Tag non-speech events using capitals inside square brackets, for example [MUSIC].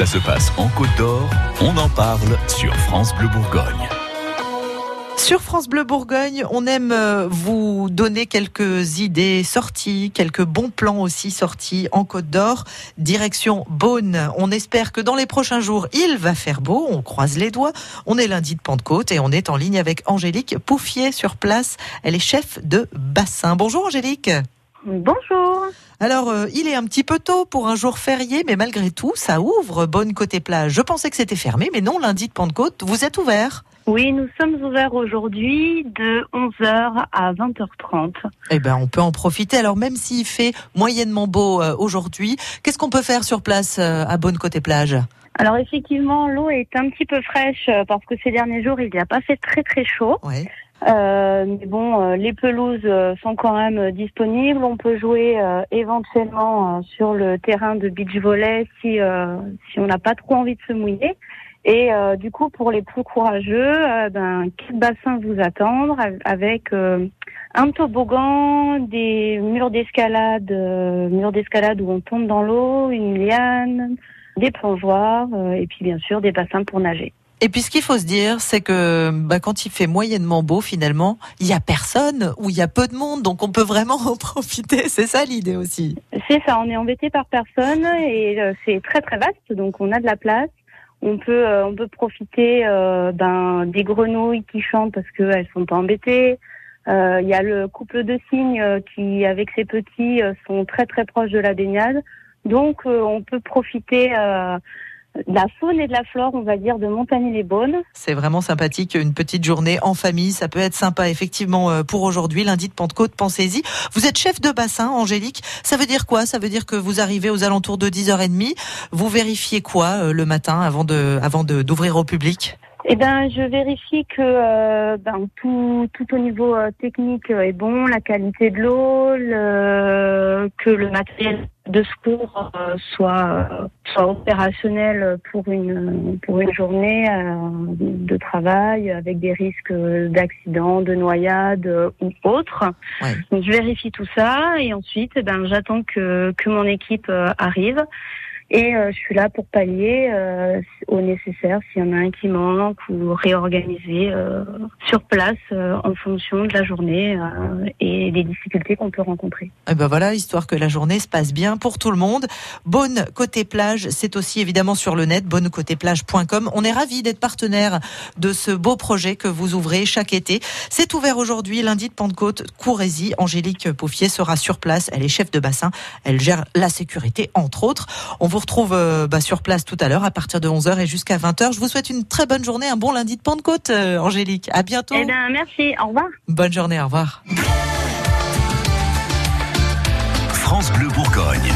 Ça se passe en Côte d'Or, on en parle sur France Bleu Bourgogne. Sur France Bleu Bourgogne, on aime euh, vous donner quelques idées sorties, quelques bons plans aussi sortis en Côte d'Or. Direction Beaune. On espère que dans les prochains jours, il va faire beau. On croise les doigts. On est lundi de Pentecôte et on est en ligne avec Angélique Pouffier sur place. Elle est chef de bassin. Bonjour Angélique. Bonjour. Alors, euh, il est un petit peu tôt pour un jour férié, mais malgré tout, ça ouvre Bonne Côté Plage. Je pensais que c'était fermé, mais non, lundi de Pentecôte, vous êtes ouvert. Oui, nous sommes ouverts aujourd'hui de 11h à 20h30. Eh ben, on peut en profiter. Alors, même s'il fait moyennement beau euh, aujourd'hui, qu'est-ce qu'on peut faire sur place euh, à Bonne Côté Plage? Alors effectivement, l'eau est un petit peu fraîche parce que ces derniers jours, il n'y a pas fait très très chaud. Ouais. Euh, mais bon, euh, les pelouses euh, sont quand même euh, disponibles. On peut jouer éventuellement sur le terrain de beach volley si si on n'a pas trop envie de se mouiller. Et euh, du coup, pour les plus courageux, euh, ben quatre bassins vous attendre av- avec euh, un toboggan, des murs d'escalade, murs d'escalade où on tombe dans l'eau, une liane, des plongeoires et puis bien sûr des bassins pour nager. Et puis, ce qu'il faut se dire, c'est que bah, quand il fait moyennement beau, finalement, il y a personne ou il y a peu de monde, donc on peut vraiment [LAUGHS] en profiter. C'est ça l'idée aussi. C'est ça, on est embêté par personne et euh, c'est très très vaste, donc on a de la place. On peut euh, on peut profiter euh, ben, des grenouilles qui chantent parce qu'elles sont pas embêtées. Il y a le couple de cygnes qui, avec ses petits, sont très très proches de la baignade. Donc on peut profiter la faune et de la flore, on va dire, de Montagny-les-Beaunes. C'est vraiment sympathique, une petite journée en famille, ça peut être sympa effectivement euh, pour aujourd'hui, lundi de Pentecôte, pensez-y. Vous êtes chef de bassin, Angélique, ça veut dire quoi? Ça veut dire que vous arrivez aux alentours de 10h30, vous vérifiez quoi euh, le matin avant de avant de- d'ouvrir au public? Eh ben, je vérifie que euh, ben, tout, tout au niveau euh, technique euh, est bon, la qualité de l'eau, le, que le matériel de secours euh, soit soit opérationnel pour une pour une journée de travail avec des risques d'accident, de noyade ou autre. Ouais. Donc, je vérifie tout ça et ensuite, eh ben, j'attends que que mon équipe arrive. Et euh, je suis là pour pallier euh, au nécessaire s'il y en a un qui manque ou réorganiser euh, sur place en fonction de la journée et des difficultés qu'on peut rencontrer. Eh ben voilà, histoire que la journée se passe bien pour tout le monde. Bonne côté plage, c'est aussi évidemment sur le net, bonnecôtéplage.com. On est ravis d'être partenaire de ce beau projet que vous ouvrez chaque été. C'est ouvert aujourd'hui, lundi de Pentecôte, Courésy. Angélique Pauffier sera sur place. Elle est chef de bassin. Elle gère la sécurité, entre autres. Retrouve euh, bah, sur place tout à l'heure à partir de 11h et jusqu'à 20h. Je vous souhaite une très bonne journée, un bon lundi de Pentecôte, euh, Angélique. À bientôt. Eh bien, merci. Au revoir. Bonne journée, au revoir. France Bleu Bourgogne.